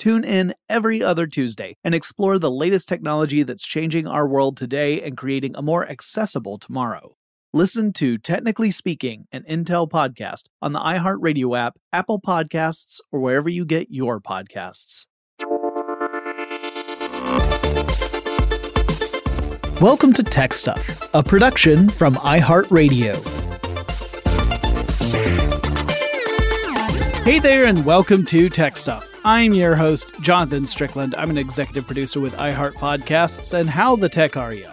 Tune in every other Tuesday and explore the latest technology that's changing our world today and creating a more accessible tomorrow. Listen to Technically Speaking, an Intel podcast on the iHeartRadio app, Apple Podcasts, or wherever you get your podcasts. Welcome to Tech Stuff, a production from iHeartRadio. Hey there, and welcome to Tech Stuff. I'm your host, Jonathan Strickland. I'm an executive producer with iHeart Podcasts. And how the tech are you?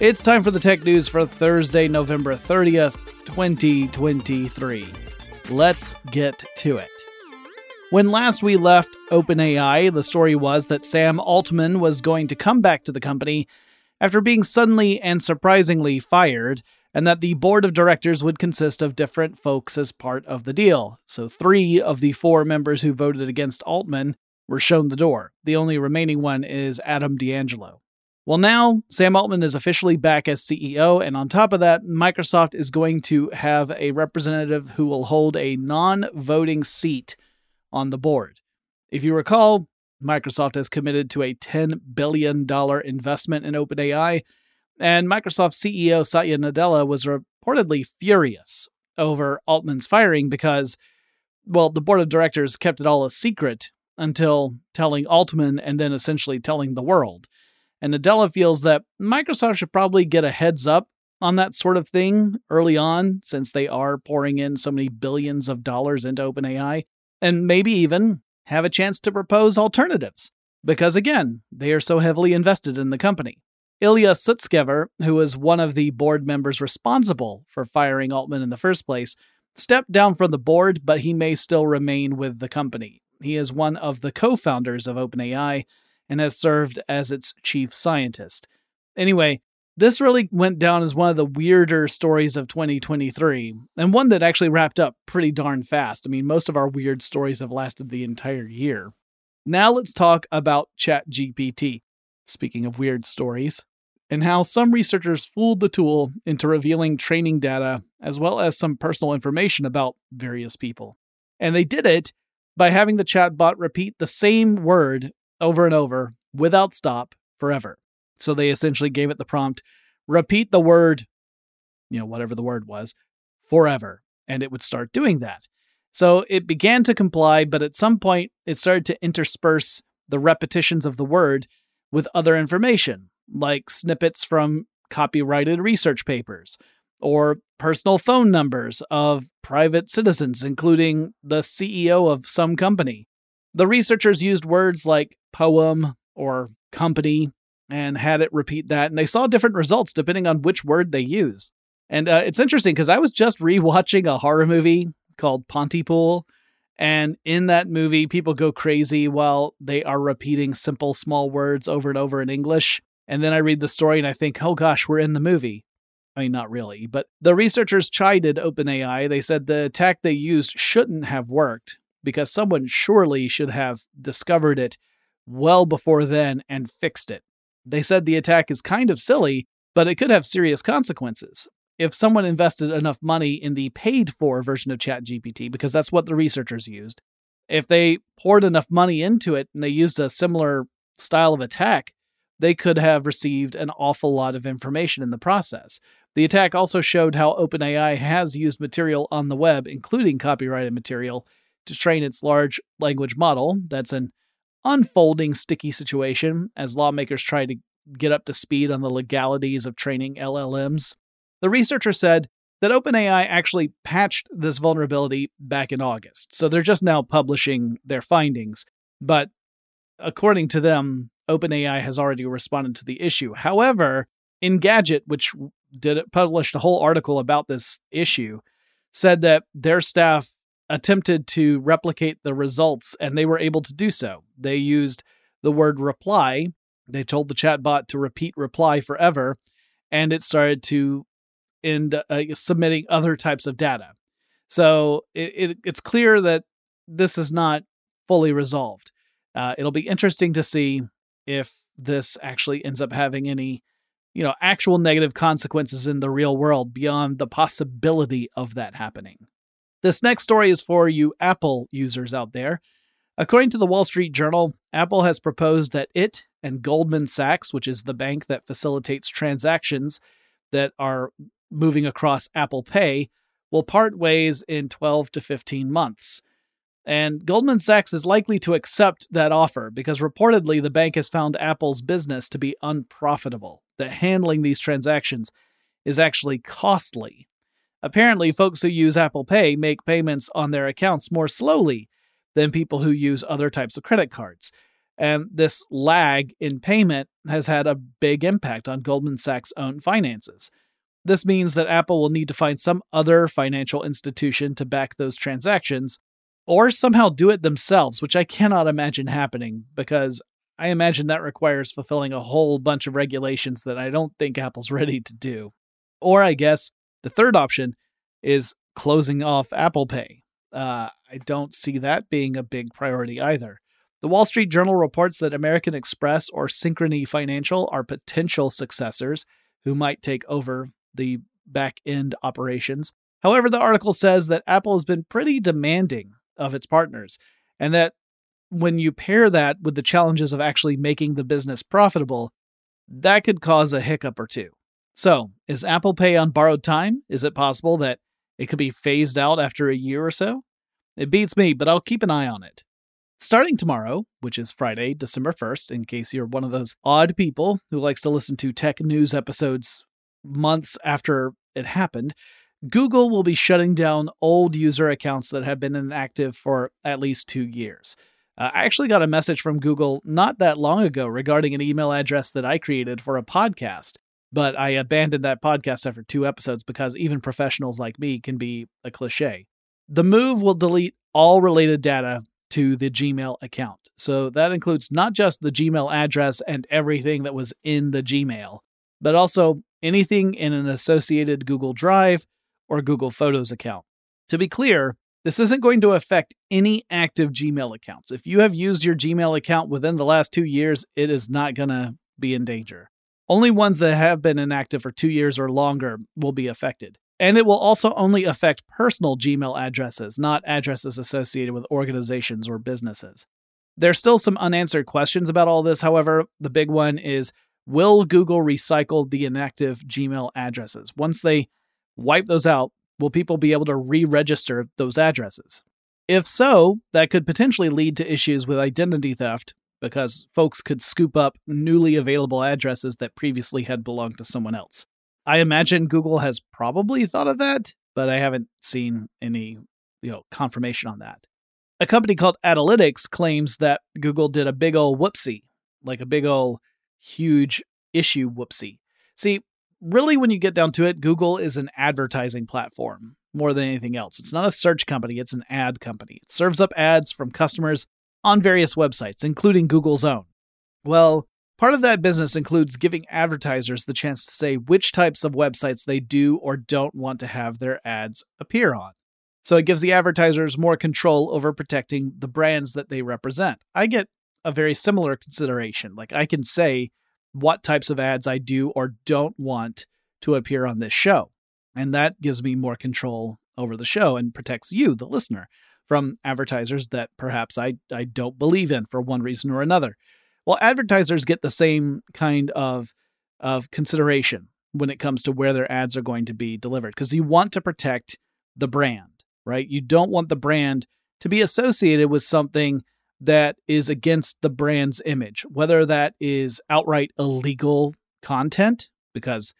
It's time for the tech news for Thursday, November 30th, 2023. Let's get to it. When last we left OpenAI, the story was that Sam Altman was going to come back to the company after being suddenly and surprisingly fired and that the board of directors would consist of different folks as part of the deal. So, three of the four members who voted against Altman were shown the door. The only remaining one is Adam D'Angelo. Well, now Sam Altman is officially back as CEO, and on top of that, Microsoft is going to have a representative who will hold a non voting seat on the board. If you recall, Microsoft has committed to a $10 billion investment in OpenAI, and Microsoft CEO Satya Nadella was reportedly furious over Altman's firing because, well, the board of directors kept it all a secret until telling Altman and then essentially telling the world. And Nadella feels that Microsoft should probably get a heads up on that sort of thing early on, since they are pouring in so many billions of dollars into OpenAI, and maybe even have a chance to propose alternatives. Because again, they are so heavily invested in the company. Ilya Sutskever, who was one of the board members responsible for firing Altman in the first place, stepped down from the board, but he may still remain with the company. He is one of the co founders of OpenAI and has served as its chief scientist. Anyway, this really went down as one of the weirder stories of 2023, and one that actually wrapped up pretty darn fast. I mean, most of our weird stories have lasted the entire year. Now let's talk about ChatGPT speaking of weird stories, and how some researchers fooled the tool into revealing training data as well as some personal information about various people. And they did it by having the chatbot repeat the same word over and over without stop forever. So they essentially gave it the prompt repeat the word, you know, whatever the word was, forever. And it would start doing that. So it began to comply, but at some point it started to intersperse the repetitions of the word with other information, like snippets from copyrighted research papers or personal phone numbers of private citizens, including the CEO of some company. The researchers used words like poem or company and had it repeat that, and they saw different results depending on which word they used. And uh, it's interesting because I was just rewatching a horror movie called Pontypool, And in that movie, people go crazy while they are repeating simple, small words over and over in English. And then I read the story and I think, oh gosh, we're in the movie. I mean, not really, but the researchers chided OpenAI. They said the attack they used shouldn't have worked because someone surely should have discovered it well before then and fixed it. They said the attack is kind of silly, but it could have serious consequences. If someone invested enough money in the paid for version of ChatGPT, because that's what the researchers used, if they poured enough money into it and they used a similar style of attack, they could have received an awful lot of information in the process. The attack also showed how OpenAI has used material on the web, including copyrighted material, to train its large language model. That's an unfolding sticky situation as lawmakers try to get up to speed on the legalities of training LLMs. The researcher said that OpenAI actually patched this vulnerability back in August, so they're just now publishing their findings. But according to them, OpenAI has already responded to the issue. However, Engadget, which did it, published a whole article about this issue, said that their staff attempted to replicate the results and they were able to do so. They used the word reply. They told the chatbot to repeat reply forever, and it started to end uh, submitting other types of data. So it, it, it's clear that this is not fully resolved. Uh, it'll be interesting to see if this actually ends up having any you know, actual negative consequences in the real world beyond the possibility of that happening. This next story is for you Apple users out there. According to the Wall Street Journal, Apple has proposed that it and Goldman Sachs, which is the bank that facilitates transactions that are moving across Apple Pay, will part ways in 12 to 15 months. And Goldman Sachs is likely to accept that offer because reportedly the bank has found Apple's business to be unprofitable, that handling these transactions is actually costly. Apparently, folks who use Apple Pay make payments on their accounts more slowly than people who use other types of credit cards. And this lag in payment has had a big impact on Goldman Sachs' own finances. This means that Apple will need to find some other financial institution to back those transactions or somehow do it themselves, which I cannot imagine happening because I imagine that requires fulfilling a whole bunch of regulations that I don't think Apple's ready to do. Or I guess the third option is closing off Apple Pay. Uh, I don't see that being a big priority either. The Wall Street Journal reports that American Express or Synchrony Financial are potential successors who might take over the back end operations. However, the article says that Apple has been pretty demanding of its partners. And that when you pair that with the challenges of actually making the business profitable, that could cause a hiccup or two. So, is Apple Pay on borrowed time? Is it possible that it could be phased out after a year or so? It beats me, but I'll keep an eye on it. Starting tomorrow, which is Friday, December 1st, in case you're one of those odd people who likes to listen to tech news episodes months after it happened, Google will be shutting down old user accounts that have been inactive for at least two years. Uh, I actually got a message from Google not that long ago regarding an email address that I created for a podcast, but I abandoned that podcast after two episodes because even professionals like me can be a cliche. The move will delete all related data to the Gmail account. So that includes not just the Gmail address and everything that was in the Gmail, but also anything in an associated Google Drive, or Google Photos account. To be clear, this isn't going to affect any active Gmail accounts. If you have used your Gmail account within the last two years, it is not going to be in danger. Only ones that have been inactive for two years or longer will be affected. And it will also only affect personal Gmail addresses, not addresses associated with organizations or businesses. There's still some unanswered questions about all this, however. The big one is Will Google recycle the inactive Gmail addresses? Once they wipe those out, will people be able to re register those addresses? If so, that could potentially lead to issues with identity theft because folks could scoop up newly available addresses that previously had belonged to someone else. I imagine Google has probably thought of that, but I haven't seen any, you know, confirmation on that. A company called Adalytics claims that Google did a big ol' whoopsie, like a big ol' huge issue whoopsie. See, really, when you get down to it, Google is an advertising platform. more than anything else. It's not a search company, it's an ad company. It serves up ads from customers on various websites, including Google's own. Well, part of that business includes giving advertisers the chance to say which types of websites they do or don't want to have their ads appear on. So it gives the advertisers more control over protecting the brands that they represent. I get a very similar consideration. Like I can say what types of ads I do or don't want to appear on this show. And that gives me more control over the show and protects you, the listener, from advertisers that perhaps I, I don't believe in for one reason or another. Well, advertisers get the same kind of, of consideration when it comes to where their ads are going to be delivered because you want to protect the brand, right? You don't want the brand to be associated with something that is against the brand's image, whether that is outright illegal content, because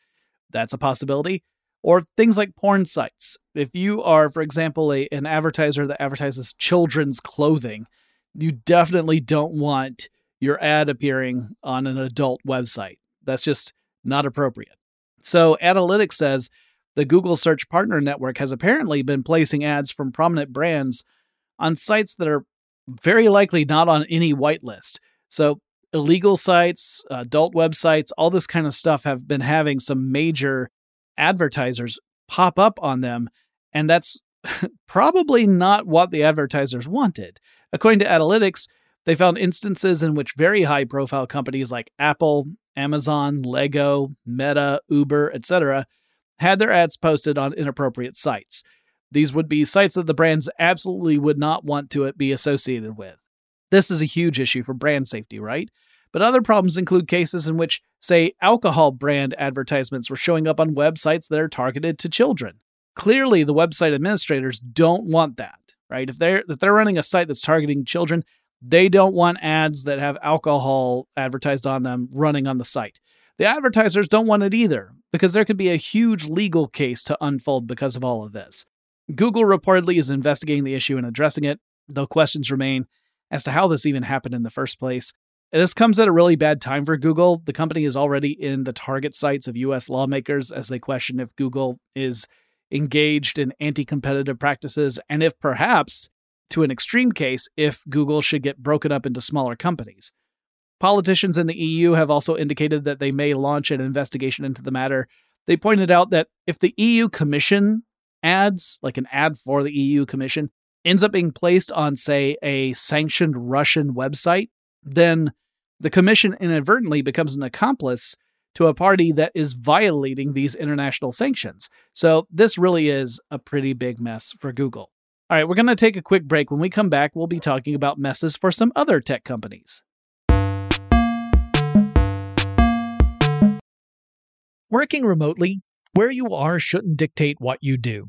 that's a possibility, or things like porn sites. If you are, for example, a, an advertiser that advertises children's clothing, you definitely don't want your ad appearing on an adult website. That's just not appropriate. So, Adalytics says the Google Search Partner Network has apparently been placing ads from prominent brands on sites that are very likely not on any whitelist. So, illegal sites, adult websites, all this kind of stuff have been having some major advertisers pop up on them. And that's probably not what the advertisers wanted. According to Adalytics, they found instances in which very high profile companies like Apple, Amazon, Lego, Meta, Uber, etc., had their ads posted on inappropriate sites. These would be sites that the brands absolutely would not want to uh, be associated with. This is a huge issue for brand safety, right? But other problems include cases in which, say, alcohol brand advertisements were showing up on websites that are targeted to children. Clearly, the website administrators don't want that, right? If they're if they're running a site that's targeting children, they don't want ads that have alcohol advertised on them running on the site. The advertisers don't want it either, because there could be a huge legal case to unfold because of all of this. Google reportedly is investigating the issue and addressing it, though questions remain as to how this even happened in the first place. This comes at a really bad time for Google. The company is already in the target sights of US lawmakers as they question if Google is engaged in anti competitive practices and if perhaps, to an extreme case, if Google should get broken up into smaller companies. Politicians in the EU have also indicated that they may launch an investigation into the matter. They pointed out that if the EU Commission ads, like an ad for the EU Commission, ends up being placed on, say, a sanctioned Russian website, then the Commission inadvertently becomes an accomplice to a party that is violating these international sanctions. So this really is a pretty big mess for Google. All right, we're going to take a quick break. When we come back, we'll be talking about messes for some other tech companies. Working remotely, where you are shouldn't dictate what you do.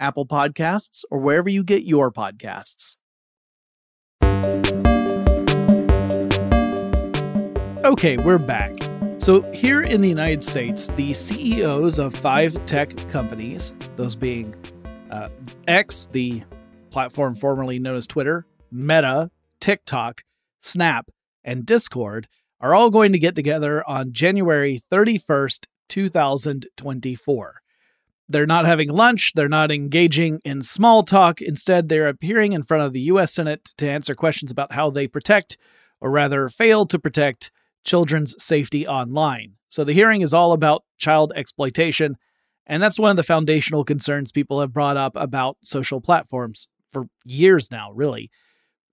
Apple Podcasts, or wherever you get your podcasts. Okay, we're back. So, here in the United States, the CEOs of five tech companies, those being uh, X, the platform formerly known as Twitter, Meta, TikTok, Snap, and Discord, are all going to get together on January 31st, 2024. They're not having lunch. They're not engaging in small talk. Instead, they're appearing in front of the U.S. Senate to answer questions about how they protect, or rather fail to protect, children's safety online. So the hearing is all about child exploitation. And that's one of the foundational concerns people have brought up about social platforms for years now, really.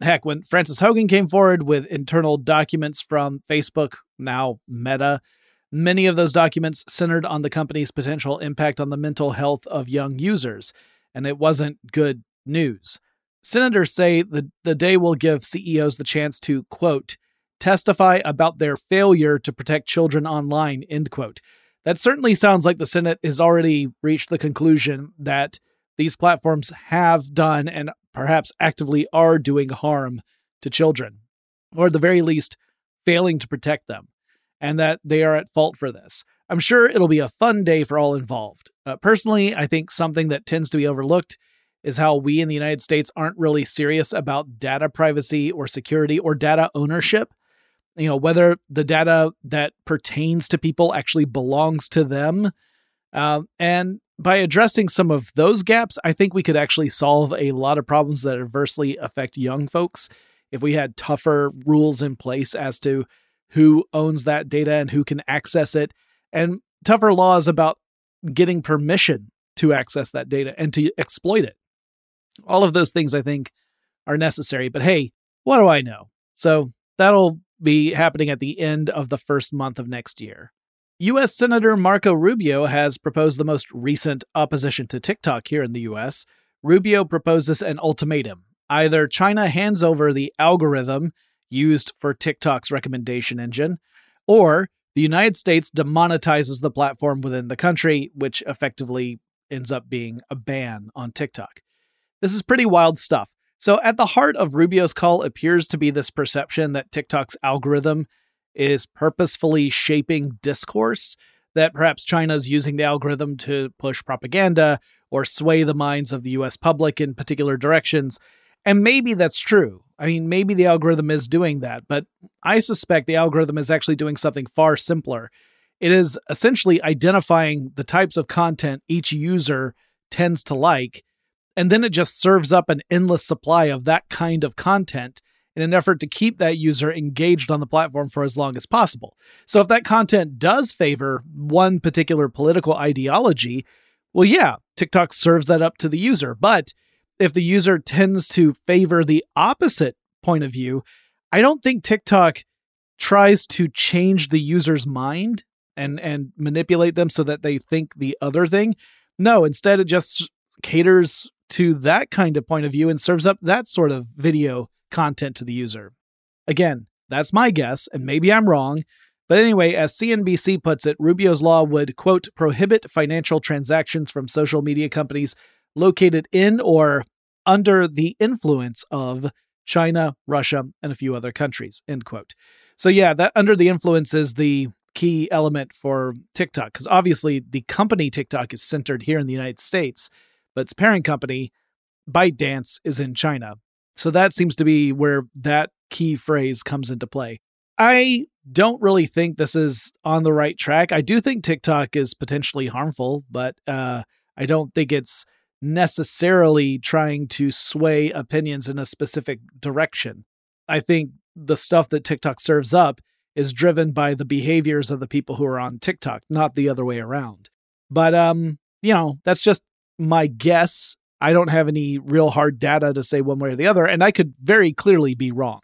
Heck, when Frances Haugen came forward with internal documents from Facebook, now Meta, Many of those documents centered on the company's potential impact on the mental health of young users, and it wasn't good news. Senators say the, the day will give CEOs the chance to, quote, testify about their failure to protect children online, end quote. That certainly sounds like the Senate has already reached the conclusion that these platforms have done and perhaps actively are doing harm to children, or at the very least, failing to protect them and that they are at fault for this. I'm sure it'll be a fun day for all involved. Uh, personally, I think something that tends to be overlooked is how we in the United States aren't really serious about data privacy or security or data ownership. You know, whether the data that pertains to people actually belongs to them. Uh, and by addressing some of those gaps, I think we could actually solve a lot of problems that adversely affect young folks if we had tougher rules in place as to who owns that data and who can access it, and tougher laws about getting permission to access that data and to exploit it. All of those things I think are necessary. But hey, what do I know? So that'll be happening at the end of the first month of next year. U.S. Senator Marco Rubio has proposed the most recent opposition to TikTok here in the U.S. Rubio proposes an ultimatum. Either China hands over the algorithm used for TikTok's recommendation engine, or the United States demonetizes the platform within the country, which effectively ends up being a ban on TikTok. This is pretty wild stuff. So, at the heart of Rubio's call appears to be this perception that TikTok's algorithm is purposefully shaping discourse, that perhaps China is using the algorithm to push propaganda or sway the minds of the US public in particular directions. And maybe that's true. I mean, maybe the algorithm is doing that, but I suspect the algorithm is actually doing something far simpler. It is essentially identifying the types of content each user tends to like, and then it just serves up an endless supply of that kind of content in an effort to keep that user engaged on the platform for as long as possible. So if that content does favor one particular political ideology, well, yeah, TikTok serves that up to the user. But if the user tends to favor the opposite point of view, I don't think TikTok tries to change the user's mind and and manipulate them so that they think the other thing. No, instead it just caters to that kind of point of view and serves up that sort of video content to the user. Again, that's my guess, and maybe I'm wrong. But anyway, as CNBC puts it, Rubio's law would, quote, prohibit financial transactions from social media companies located in or under the influence of China, Russia, and a few other countries, end quote. So, yeah, that under the influence is the key element for TikTok, because obviously the company TikTok is centered here in the United States, but its parent company, ByteDance, is in China. So that seems to be where that key phrase comes into play. I don't really think this is on the right track. I do think TikTok is potentially harmful, but uh, I don't think it's necessarily trying to sway opinions in a specific direction. I think the stuff that TikTok serves up is driven by the behaviors of the people who are on TikTok, not the other way around. But um, you know, that's just my guess. I don't have any real hard data to say one way or the other, and I could very clearly be wrong.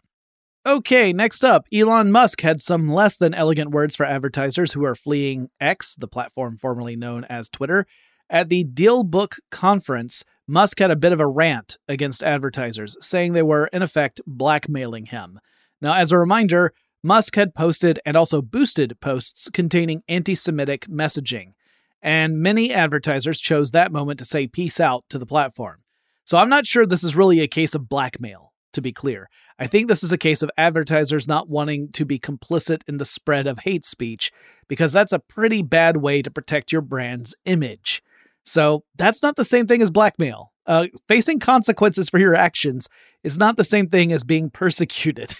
Okay, next up, Elon Musk had some less than elegant words for advertisers who are fleeing X, the platform formerly known as Twitter. At the DealBook conference, Musk had a bit of a rant against advertisers, saying they were, in effect, blackmailing him. Now, as a reminder, Musk had posted and also boosted posts containing anti Semitic messaging, and many advertisers chose that moment to say peace out to the platform. So I'm not sure this is really a case of blackmail to be clear. I think this is a case of advertisers not wanting to be complicit in the spread of hate speech, because that's a pretty bad way to protect your brand's image. So that's not the same thing as blackmail. Uh, facing consequences for your actions is not the same thing as being persecuted.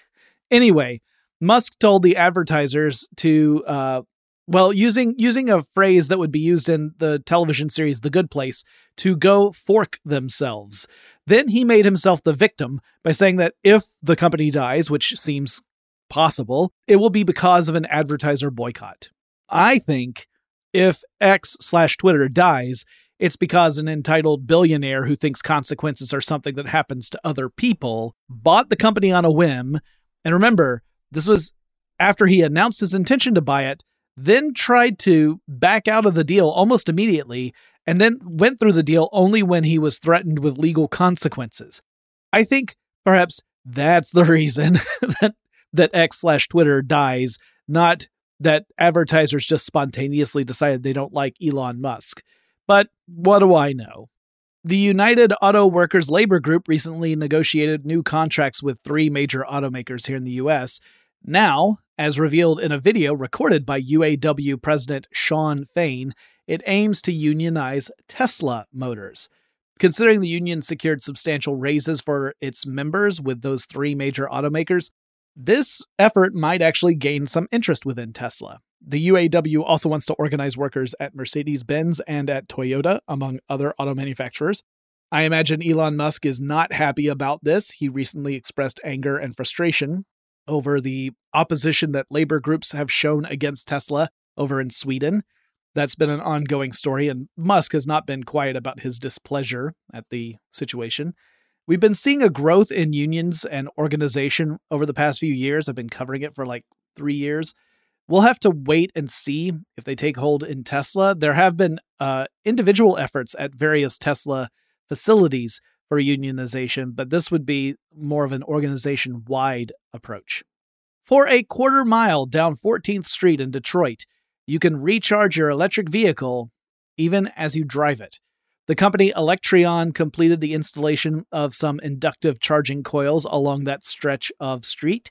anyway, Musk told the advertisers to uh, well, using using a phrase that would be used in the television series The Good Place, to go fork themselves. Then he made himself the victim by saying that if the company dies, which seems possible, it will be because of an advertiser boycott. I think if X slash Twitter dies, it's because an entitled billionaire who thinks consequences are something that happens to other people bought the company on a whim. And remember, this was after he announced his intention to buy it then tried to back out of the deal almost immediately, and then went through the deal only when he was threatened with legal consequences. I think perhaps that's the reason that that X slash Twitter dies, not that advertisers just spontaneously decided they don't like Elon Musk. But what do I know? The United Auto Workers Labor Group recently negotiated new contracts with three major automakers here in the US. Now, as revealed in a video recorded by UAW President Shawn Fain, it aims to unionize Tesla Motors. Considering the union secured substantial raises for its members with those three major automakers, this effort might actually gain some interest within Tesla. The UAW also wants to organize workers at Mercedes Benz and at Toyota, among other auto manufacturers. I imagine Elon Musk is not happy about this. He recently expressed anger and frustration over the opposition that labor groups have shown against Tesla over in Sweden. That's been an ongoing story, and Musk has not been quiet about his displeasure at the situation. We've been seeing a growth in unions and organization over the past few years. I've been covering it for like three years. We'll have to wait and see if they take hold in Tesla. There have been uh, individual efforts at various Tesla facilities for unionization, but this would be more of an organization wide approach. For a quarter mile down 14th Street in Detroit, you can recharge your electric vehicle even as you drive it. The company Electreon completed the installation of some inductive charging coils along that stretch of street,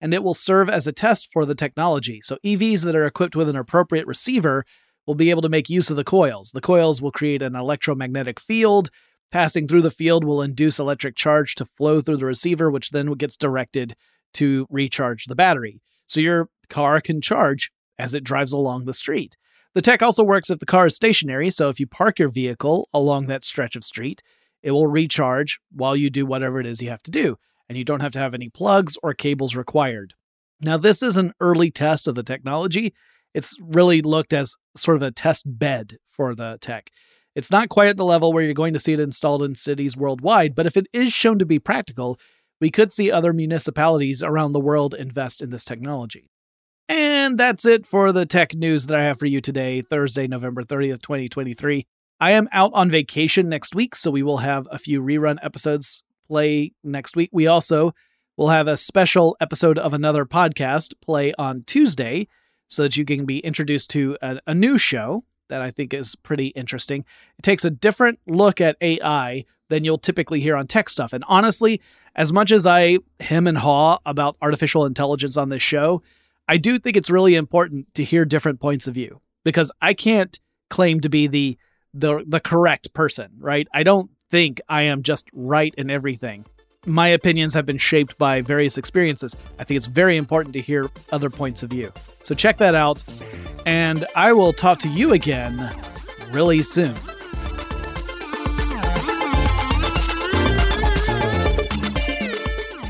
and it will serve as a test for the technology. So, EVs that are equipped with an appropriate receiver will be able to make use of the coils. The coils will create an electromagnetic field Passing through the field will induce electric charge to flow through the receiver, which then gets directed to recharge the battery. So your car can charge as it drives along the street. The tech also works if the car is stationary, so if you park your vehicle along that stretch of street, it will recharge while you do whatever it is you have to do, and you don't have to have any plugs or cables required. Now, this is an early test of the technology. It's really looked as sort of a test bed for the tech. It's not quite at the level where you're going to see it installed in cities worldwide, but if it is shown to be practical, we could see other municipalities around the world invest in this technology. And that's it for the tech news that I have for you today, Thursday, November 30th, 2023. I am out on vacation next week, so we will have a few rerun episodes play next week. We also will have a special episode of another podcast play on Tuesday so that you can be introduced to a, a new show that I think is pretty interesting. It takes a different look at AI than you'll typically hear on tech stuff. And honestly, as much as I hem and haw about artificial intelligence on this show, I do think it's really important to hear different points of view because I can't claim to be the the the correct person, right? I don't think I am just right in everything. my opinions have been shaped by various experiences. I think it's very important to hear other points of view. So check that out. And I will talk to you again really soon.